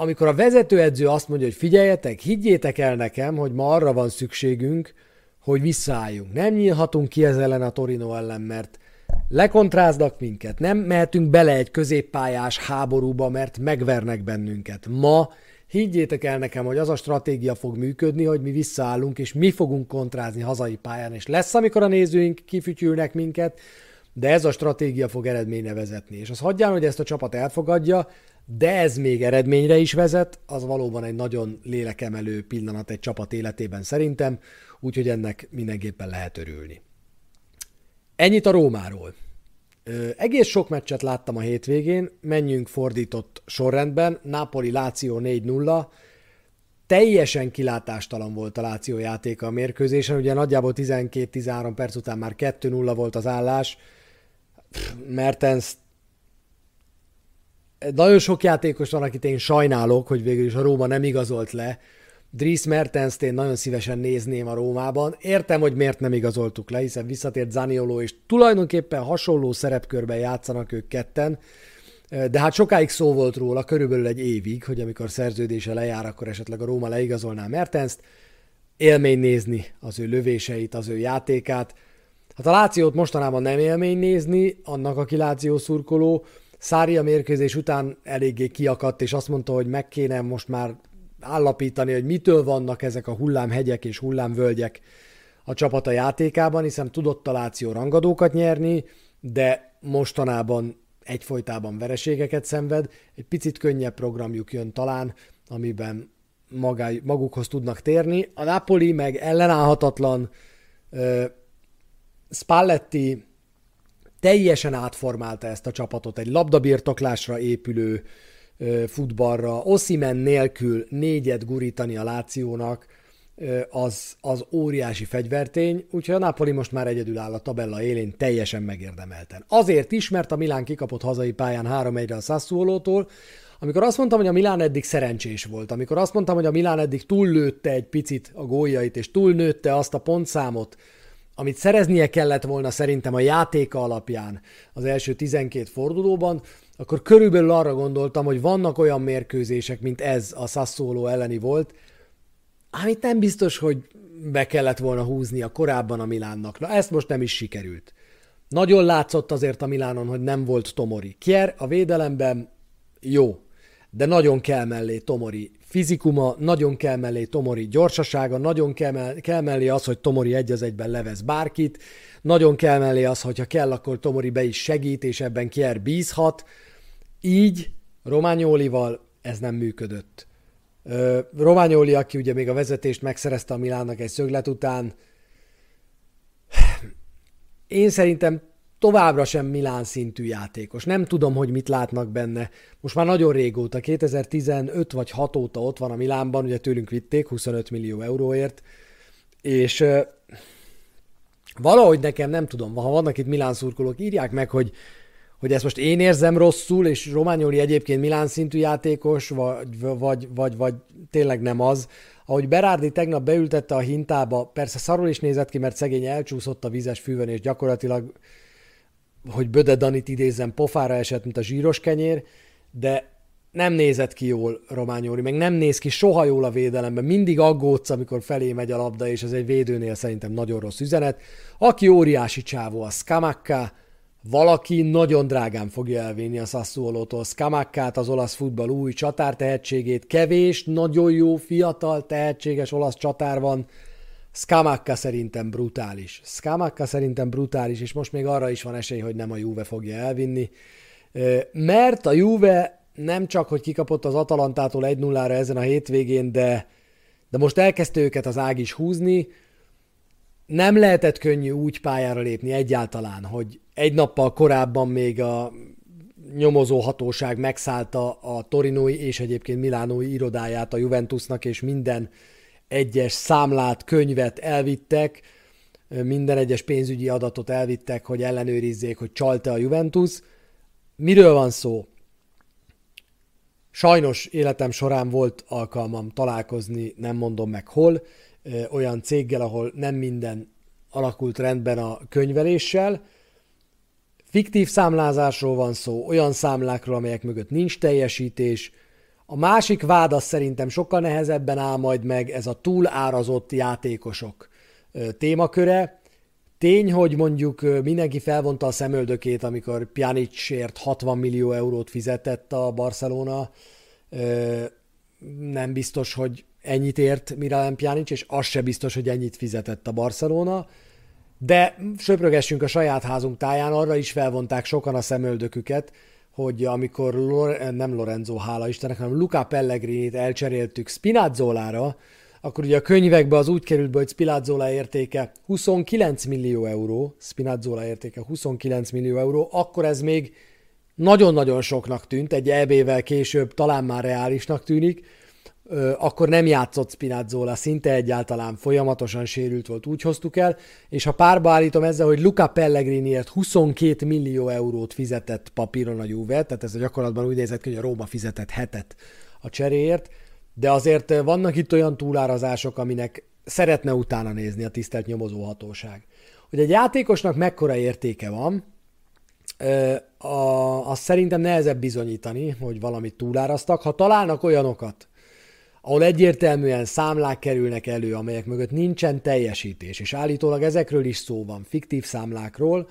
amikor a vezetőedző azt mondja, hogy figyeljetek, higgyétek el nekem, hogy ma arra van szükségünk, hogy visszaálljunk. Nem nyílhatunk ki ez ellen a Torino ellen, mert lekontráznak minket, nem mehetünk bele egy középpályás háborúba, mert megvernek bennünket. Ma higgyétek el nekem, hogy az a stratégia fog működni, hogy mi visszaállunk, és mi fogunk kontrázni hazai pályán, és lesz, amikor a nézőink kifütyülnek minket, de ez a stratégia fog eredményre vezetni. És az hagyján, hogy ezt a csapat elfogadja, de ez még eredményre is vezet, az valóban egy nagyon lélekemelő pillanat egy csapat életében szerintem, úgyhogy ennek mindenképpen lehet örülni. Ennyit a Rómáról. Egész sok meccset láttam a hétvégén, menjünk fordított sorrendben, Napoli Láció 4-0, teljesen kilátástalan volt a Láció játéka a mérkőzésen, ugye nagyjából 12-13 perc után már 2-0 volt az állás, Mertens nagyon sok játékos van, akit én sajnálok, hogy végül is a Róma nem igazolt le. Dries mertens én nagyon szívesen nézném a Rómában. Értem, hogy miért nem igazoltuk le, hiszen visszatért Zanioló, és tulajdonképpen hasonló szerepkörben játszanak ők ketten. De hát sokáig szó volt róla, körülbelül egy évig, hogy amikor szerződése lejár, akkor esetleg a Róma leigazolná Mertenst. Élmény nézni az ő lövéseit, az ő játékát. Hát a Lációt mostanában nem élmény nézni, annak, aki Láció szurkoló, Szári a mérkőzés után eléggé kiakadt, és azt mondta, hogy meg kéne most már állapítani, hogy mitől vannak ezek a hullámhegyek és hullámvölgyek a csapata játékában, hiszen tudott a Láció rangadókat nyerni, de mostanában egyfolytában vereségeket szenved, egy picit könnyebb programjuk jön talán, amiben magáj, magukhoz tudnak térni. A Napoli meg ellenállhatatlan, Spalletti teljesen átformálta ezt a csapatot egy labdabirtoklásra épülő futballra, Oszimen nélkül négyet gurítani a Lációnak, az, az óriási fegyvertény, úgyhogy a Napoli most már egyedül áll a tabella élén teljesen megérdemelten. Azért is, mert a Milán kikapott hazai pályán 3-1-re a Sassuolótól, amikor azt mondtam, hogy a Milán eddig szerencsés volt, amikor azt mondtam, hogy a Milán eddig túllőtte egy picit a góljait, és túlnőtte azt a pontszámot, amit szereznie kellett volna szerintem a játéka alapján az első 12 fordulóban, akkor körülbelül arra gondoltam, hogy vannak olyan mérkőzések, mint ez a Sassuolo elleni volt, amit nem biztos, hogy be kellett volna húzni a korábban a Milánnak. Na ezt most nem is sikerült. Nagyon látszott azért a Milánon, hogy nem volt Tomori. Kier a védelemben jó, de nagyon kell mellé Tomori fizikuma, nagyon kell mellé Tomori gyorsasága, nagyon kell, me- kell mellé az, hogy Tomori egy az egyben levez bárkit, nagyon kell mellé az, hogyha kell, akkor Tomori be is segít, és ebben Kier bízhat. Így Rományólival ez nem működött. Rományóli, aki ugye még a vezetést megszerezte a Milánnak egy szöglet után, én szerintem továbbra sem Milán szintű játékos. Nem tudom, hogy mit látnak benne. Most már nagyon régóta, 2015 vagy 6 óta ott van a Milánban, ugye tőlünk vitték 25 millió euróért, és valahogy nekem nem tudom, ha vannak itt Milán szurkolók, írják meg, hogy hogy ezt most én érzem rosszul, és Románioli egyébként Milán szintű játékos, vagy, vagy, vagy, vagy tényleg nem az. Ahogy Berardi tegnap beültette a hintába, persze szarul is nézett ki, mert szegény elcsúszott a vizes fűvön, és gyakorlatilag hogy Böde Danit idézem, pofára esett, mint a zsíros kenyér, de nem nézett ki jól Rományóri, meg nem néz ki soha jól a védelemben, mindig aggódsz, amikor felé megy a labda, és ez egy védőnél szerintem nagyon rossz üzenet. Aki óriási csávó, a Skamakka, valaki nagyon drágán fogja elvinni a Sassuolótól Skamakkát, az olasz futball új csatár tehetségét, kevés, nagyon jó, fiatal, tehetséges olasz csatár van, Skamakka szerintem brutális. Skamakka szerintem brutális, és most még arra is van esély, hogy nem a Juve fogja elvinni. Mert a Juve nem csak, hogy kikapott az Atalantától 1-0-ra ezen a hétvégén, de, de most elkezdte őket az ág is húzni. Nem lehetett könnyű úgy pályára lépni egyáltalán, hogy egy nappal korábban még a nyomozó hatóság megszállta a torinói és egyébként milánói irodáját a Juventusnak, és minden egyes számlát, könyvet elvittek, minden egyes pénzügyi adatot elvittek, hogy ellenőrizzék, hogy csalta a Juventus. Miről van szó? Sajnos életem során volt alkalmam találkozni, nem mondom meg hol, olyan céggel, ahol nem minden alakult rendben a könyveléssel. Fiktív számlázásról van szó, olyan számlákról, amelyek mögött nincs teljesítés, a másik vád az szerintem sokkal nehezebben áll majd meg, ez a túlárazott játékosok témaköre. Tény, hogy mondjuk mindenki felvonta a szemöldökét, amikor Pjanicért 60 millió eurót fizetett a Barcelona. Nem biztos, hogy ennyit ért Miralem Pjanic, és az se biztos, hogy ennyit fizetett a Barcelona. De söprögessünk a saját házunk táján, arra is felvonták sokan a szemöldöküket, hogy amikor Lore- nem Lorenzo, hála Istennek, hanem Luca Pellegrinit elcseréltük Spinazzolára, akkor ugye a könyvekbe az úgy került be, hogy Spinazzola értéke 29 millió euró, Spinazzola értéke 29 millió euró, akkor ez még nagyon-nagyon soknak tűnt, egy EB-vel később talán már reálisnak tűnik, akkor nem játszott Spinazzola, szinte egyáltalán folyamatosan sérült volt, úgy hoztuk el, és ha párba állítom ezzel, hogy Luca Pellegriniért 22 millió eurót fizetett papíron a Juve, tehát ez a gyakorlatban úgy nézett ki, hogy a Róma fizetett hetet a cseréért, de azért vannak itt olyan túlárazások, aminek szeretne utána nézni a tisztelt nyomozóhatóság. Hogy egy játékosnak mekkora értéke van, azt szerintem nehezebb bizonyítani, hogy valamit túláraztak. Ha találnak olyanokat, ahol egyértelműen számlák kerülnek elő, amelyek mögött nincsen teljesítés, és állítólag ezekről is szó van, fiktív számlákról,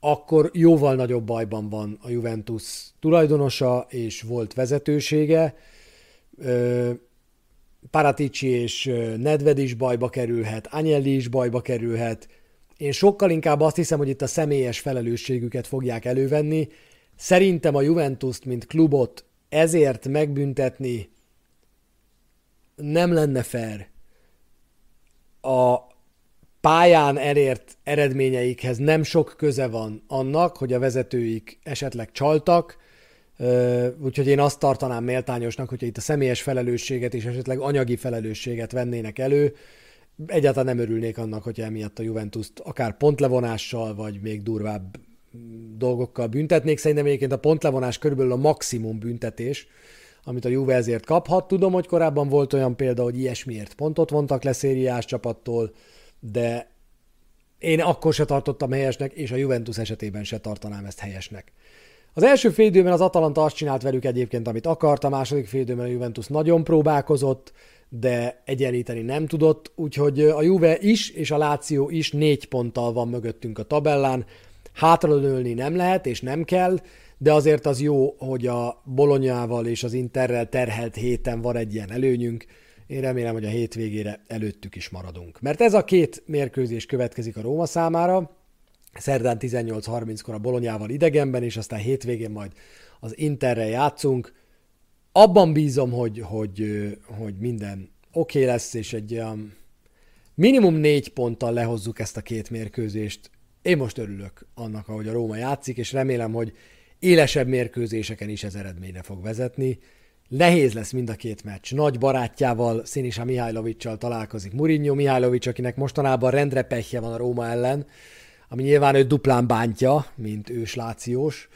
akkor jóval nagyobb bajban van a Juventus tulajdonosa és volt vezetősége. Paratici és Nedved is bajba kerülhet, Agnelli is bajba kerülhet. Én sokkal inkább azt hiszem, hogy itt a személyes felelősségüket fogják elővenni. Szerintem a Juventus-t, mint klubot ezért megbüntetni nem lenne fair a pályán elért eredményeikhez nem sok köze van annak, hogy a vezetőik esetleg csaltak, úgyhogy én azt tartanám méltányosnak, hogyha itt a személyes felelősséget és esetleg anyagi felelősséget vennének elő. Egyáltalán nem örülnék annak, hogy emiatt a Juventus-t akár pontlevonással, vagy még durvább dolgokkal büntetnék. Szerintem egyébként a pontlevonás körülbelül a maximum büntetés, amit a Juve ezért kaphat. Tudom, hogy korábban volt olyan példa, hogy ilyesmiért pontot vontak le szériás csapattól, de én akkor se tartottam helyesnek, és a Juventus esetében se tartanám ezt helyesnek. Az első félidőben az Atalanta azt csinált velük egyébként, amit akart, a második félidőben a Juventus nagyon próbálkozott, de egyenlíteni nem tudott, úgyhogy a Juve is és a Láció is négy ponttal van mögöttünk a tabellán. Hátralőlni nem lehet és nem kell, de azért az jó, hogy a Bolonyával és az Interrel terhelt héten van egy ilyen előnyünk. Én remélem, hogy a hétvégére előttük is maradunk. Mert ez a két mérkőzés következik a Róma számára, szerdán 18.30-kor a Bolonyával idegenben, és aztán hétvégén majd az Interrel játszunk. Abban bízom, hogy, hogy, hogy minden oké okay lesz, és egy olyan minimum négy ponttal lehozzuk ezt a két mérkőzést. Én most örülök annak, ahogy a Róma játszik, és remélem, hogy élesebb mérkőzéseken is ez eredményre fog vezetni. Nehéz lesz mind a két meccs. Nagy barátjával, Színisa Mihajlovicsal találkozik Mourinho Mihajlovics, akinek mostanában rendre pehje van a Róma ellen, ami nyilván ő duplán bántja, mint ős lációs.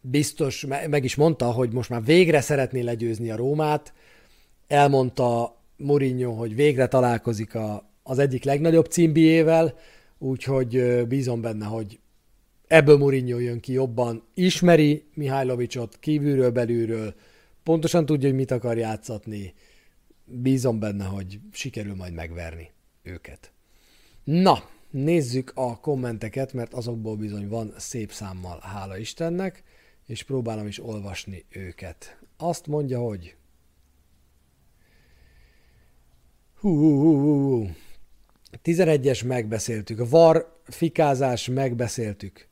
Biztos, meg is mondta, hogy most már végre szeretné legyőzni a Rómát. Elmondta Mourinho, hogy végre találkozik a, az egyik legnagyobb címbiével, úgyhogy bízom benne, hogy ebből Mourinho jön ki jobban, ismeri Mihajlovicsot kívülről, belülről, pontosan tudja, hogy mit akar játszatni. Bízom benne, hogy sikerül majd megverni őket. Na, nézzük a kommenteket, mert azokból bizony van szép számmal, hála Istennek, és próbálom is olvasni őket. Azt mondja, hogy hú, hú, hú, hú. 11-es megbeszéltük, var fikázás megbeszéltük.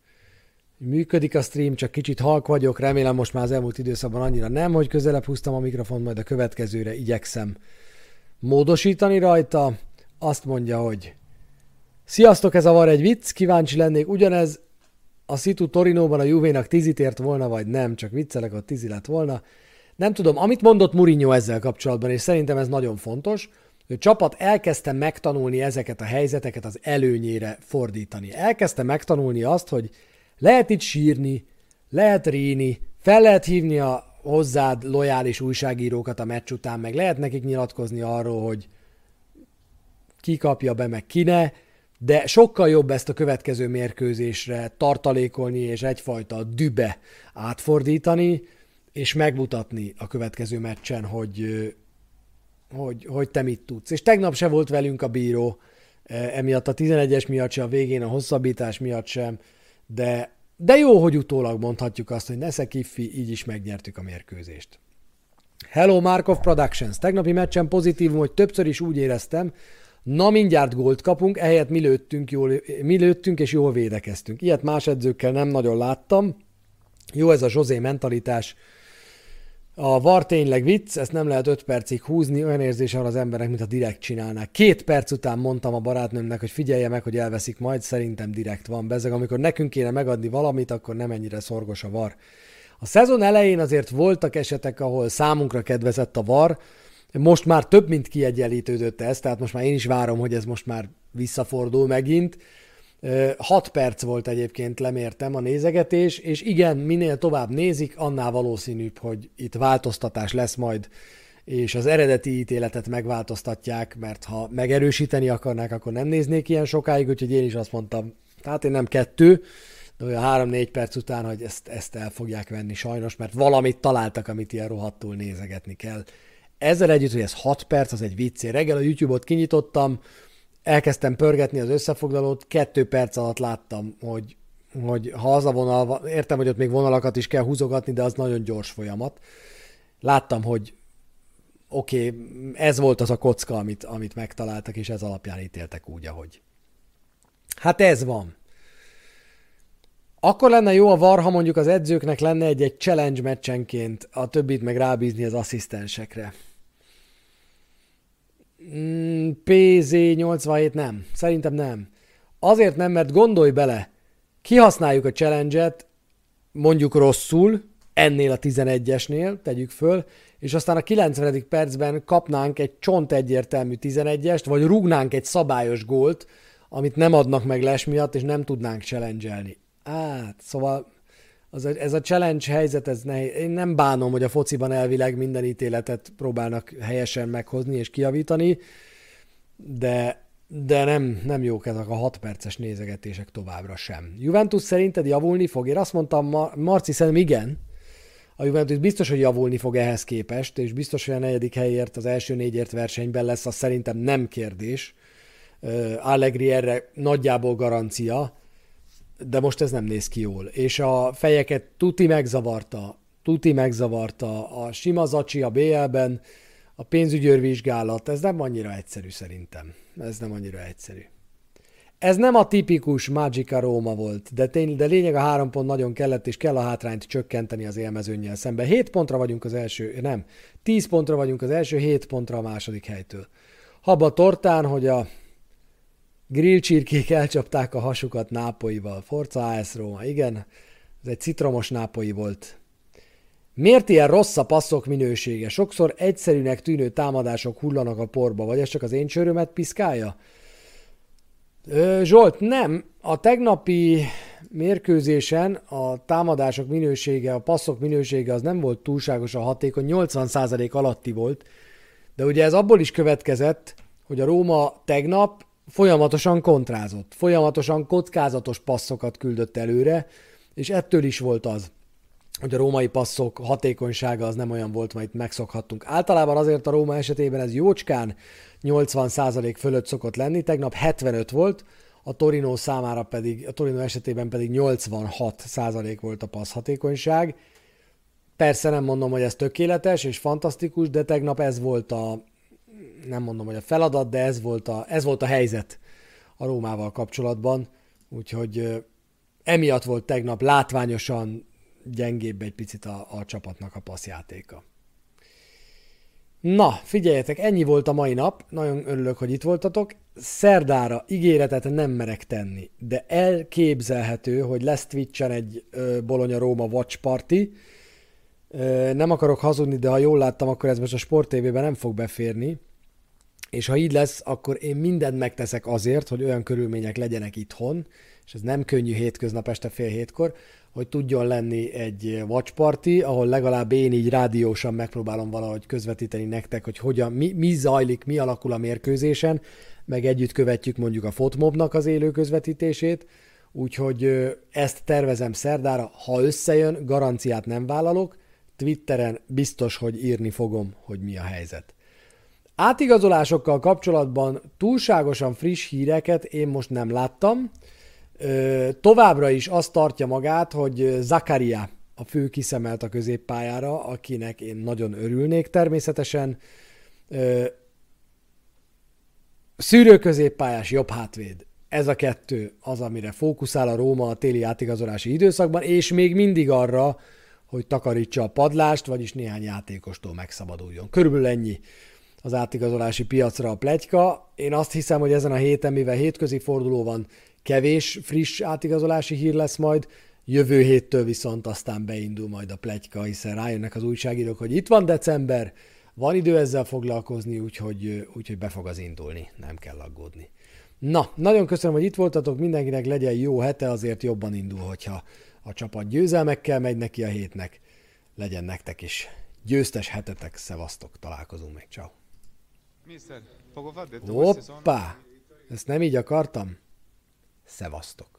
Működik a stream, csak kicsit halk vagyok, remélem most már az elmúlt időszakban annyira nem, hogy közelebb húztam a mikrofon, majd a következőre igyekszem módosítani rajta. Azt mondja, hogy Sziasztok, ez a var egy vicc, kíváncsi lennék, ugyanez a szitu Torinóban a Juvénak tizitért volna, vagy nem, csak viccelek, a tizi lett volna. Nem tudom, amit mondott Mourinho ezzel kapcsolatban, és szerintem ez nagyon fontos, hogy a csapat elkezdte megtanulni ezeket a helyzeteket az előnyére fordítani. Elkezdte megtanulni azt, hogy lehet itt sírni, lehet ríni, fel lehet hívni a hozzád lojális újságírókat a meccs után, meg lehet nekik nyilatkozni arról, hogy ki kapja be, meg ki ne, de sokkal jobb ezt a következő mérkőzésre tartalékolni és egyfajta dübe átfordítani, és megmutatni a következő meccsen, hogy, hogy, hogy te mit tudsz. És tegnap se volt velünk a bíró, emiatt a 11-es miatt sem, a végén a hosszabbítás miatt sem, de, de jó, hogy utólag mondhatjuk azt, hogy Nesze Kiffi, így is megnyertük a mérkőzést. Hello Markov Productions. Tegnapi meccsen pozitívum, hogy többször is úgy éreztem, na mindjárt gólt kapunk, ehelyett mi lőttünk, jól, mi lőttünk és jól védekeztünk. Ilyet más edzőkkel nem nagyon láttam. Jó ez a Zsozé mentalitás, a var tényleg vicc, ezt nem lehet öt percig húzni, olyan érzése van az emberek, mint a direkt csinálnák. Két perc után mondtam a barátnőmnek, hogy figyelje meg, hogy elveszik majd, szerintem direkt van bezeg. Amikor nekünk kéne megadni valamit, akkor nem ennyire szorgos a var. A szezon elején azért voltak esetek, ahol számunkra kedvezett a var, most már több, mint kiegyenlítődött ez, tehát most már én is várom, hogy ez most már visszafordul megint. 6 perc volt egyébként, lemértem a nézegetés, és igen, minél tovább nézik, annál valószínűbb, hogy itt változtatás lesz majd, és az eredeti ítéletet megváltoztatják, mert ha megerősíteni akarnák, akkor nem néznék ilyen sokáig, úgyhogy én is azt mondtam, tehát én nem kettő, de olyan három-négy perc után, hogy ezt, ezt el fogják venni sajnos, mert valamit találtak, amit ilyen rohadtul nézegetni kell. Ezzel együtt, hogy ez 6 perc, az egy vicc. reggel a YouTube-ot kinyitottam, elkezdtem pörgetni az összefoglalót, kettő perc alatt láttam, hogy, hogy ha az a vonal, értem, hogy ott még vonalakat is kell húzogatni, de az nagyon gyors folyamat. Láttam, hogy oké, okay, ez volt az a kocka, amit, amit megtaláltak, és ez alapján ítéltek úgy, ahogy. Hát ez van. Akkor lenne jó a var, ha mondjuk az edzőknek lenne egy-egy challenge meccsenként, a többit meg rábízni az asszisztensekre. Mm, PZ87 nem. Szerintem nem. Azért nem, mert gondolj bele, kihasználjuk a challenge-et, mondjuk rosszul, ennél a 11-esnél, tegyük föl, és aztán a 90. percben kapnánk egy csont egyértelmű 11-est, vagy rúgnánk egy szabályos gólt, amit nem adnak meg les miatt, és nem tudnánk challenge-elni. Hát, szóval az, ez a challenge helyzet, ez nehéz. Én nem bánom, hogy a fociban elvileg minden ítéletet próbálnak helyesen meghozni és kiavítani, de, de nem, nem jók ezek a 6 perces nézegetések továbbra sem. Juventus szerinted javulni fog? Én azt mondtam, Marci szerintem igen. A Juventus biztos, hogy javulni fog ehhez képest, és biztos, hogy a negyedik helyért, az első négyért versenyben lesz, az szerintem nem kérdés. Allegri erre nagyjából garancia de most ez nem néz ki jól. És a fejeket tuti megzavarta, tuti megzavarta a sima zacsi a BL-ben, a pénzügyőrvizsgálat, ez nem annyira egyszerű szerintem. Ez nem annyira egyszerű. Ez nem a tipikus Magica Róma volt, de, tény, de lényeg a három pont nagyon kellett, és kell a hátrányt csökkenteni az élmezőnnyel szemben. 7 pontra vagyunk az első, nem, 10 pontra vagyunk az első, 7 pontra a második helytől. Haba tortán, hogy a Grillcsirkék elcsapták a hasukat nápoival. Forza AS Roma, igen, ez egy citromos nápoi volt. Miért ilyen rossz a passzok minősége? Sokszor egyszerűnek tűnő támadások hullanak a porba, vagy ez csak az én csőrömet piszkálja? Ö, Zsolt, nem. A tegnapi mérkőzésen a támadások minősége, a passzok minősége az nem volt túlságosan hatékony, 80% alatti volt, de ugye ez abból is következett, hogy a Róma tegnap folyamatosan kontrázott, folyamatosan kockázatos passzokat küldött előre, és ettől is volt az, hogy a római passzok hatékonysága az nem olyan volt, majd megszokhattunk. Általában azért a Róma esetében ez jócskán 80% fölött szokott lenni, tegnap 75 volt, a Torino számára pedig, a Torino esetében pedig 86% volt a passz hatékonyság. Persze nem mondom, hogy ez tökéletes és fantasztikus, de tegnap ez volt a, nem mondom, hogy a feladat, de ez volt a, ez volt a helyzet a Rómával kapcsolatban, úgyhogy emiatt volt tegnap látványosan gyengébb egy picit a, a csapatnak a passzjátéka. Na, figyeljetek, ennyi volt a mai nap, nagyon örülök, hogy itt voltatok. Szerdára ígéretet nem merek tenni, de elképzelhető, hogy lesz Twitch-en egy Bologna-Róma Watch Party, nem akarok hazudni, de ha jól láttam, akkor ez most a Sport TV-ben nem fog beférni. És ha így lesz, akkor én mindent megteszek azért, hogy olyan körülmények legyenek itthon, és ez nem könnyű hétköznap este fél hétkor, hogy tudjon lenni egy watch party, ahol legalább én így rádiósan megpróbálom valahogy közvetíteni nektek, hogy hogyan, mi, mi zajlik, mi alakul a mérkőzésen, meg együtt követjük mondjuk a Fotmobnak az élő közvetítését, úgyhogy ezt tervezem szerdára, ha összejön, garanciát nem vállalok, Twitteren biztos, hogy írni fogom, hogy mi a helyzet. Átigazolásokkal kapcsolatban túlságosan friss híreket én most nem láttam. Továbbra is azt tartja magát, hogy Zakaria a fő kiszemelt a középpályára, akinek én nagyon örülnék természetesen. Szűrő középpályás jobb hátvéd. Ez a kettő az, amire fókuszál a Róma a téli átigazolási időszakban, és még mindig arra, hogy takarítsa a padlást, vagyis néhány játékostól megszabaduljon. Körülbelül ennyi az átigazolási piacra a plegyka. Én azt hiszem, hogy ezen a héten, mivel hétközi forduló van, kevés friss átigazolási hír lesz majd, jövő héttől viszont aztán beindul majd a plegyka, hiszen rájönnek az újságírók, hogy itt van december, van idő ezzel foglalkozni, úgyhogy, úgyhogy be fog az indulni, nem kell aggódni. Na, nagyon köszönöm, hogy itt voltatok, mindenkinek legyen jó hete, azért jobban indul, hogyha a csapat győzelmekkel megy neki a hétnek. Legyen nektek is győztes hetetek, szevasztok, találkozunk még, ciao. Hoppá! Ezt nem így akartam? Szevasztok.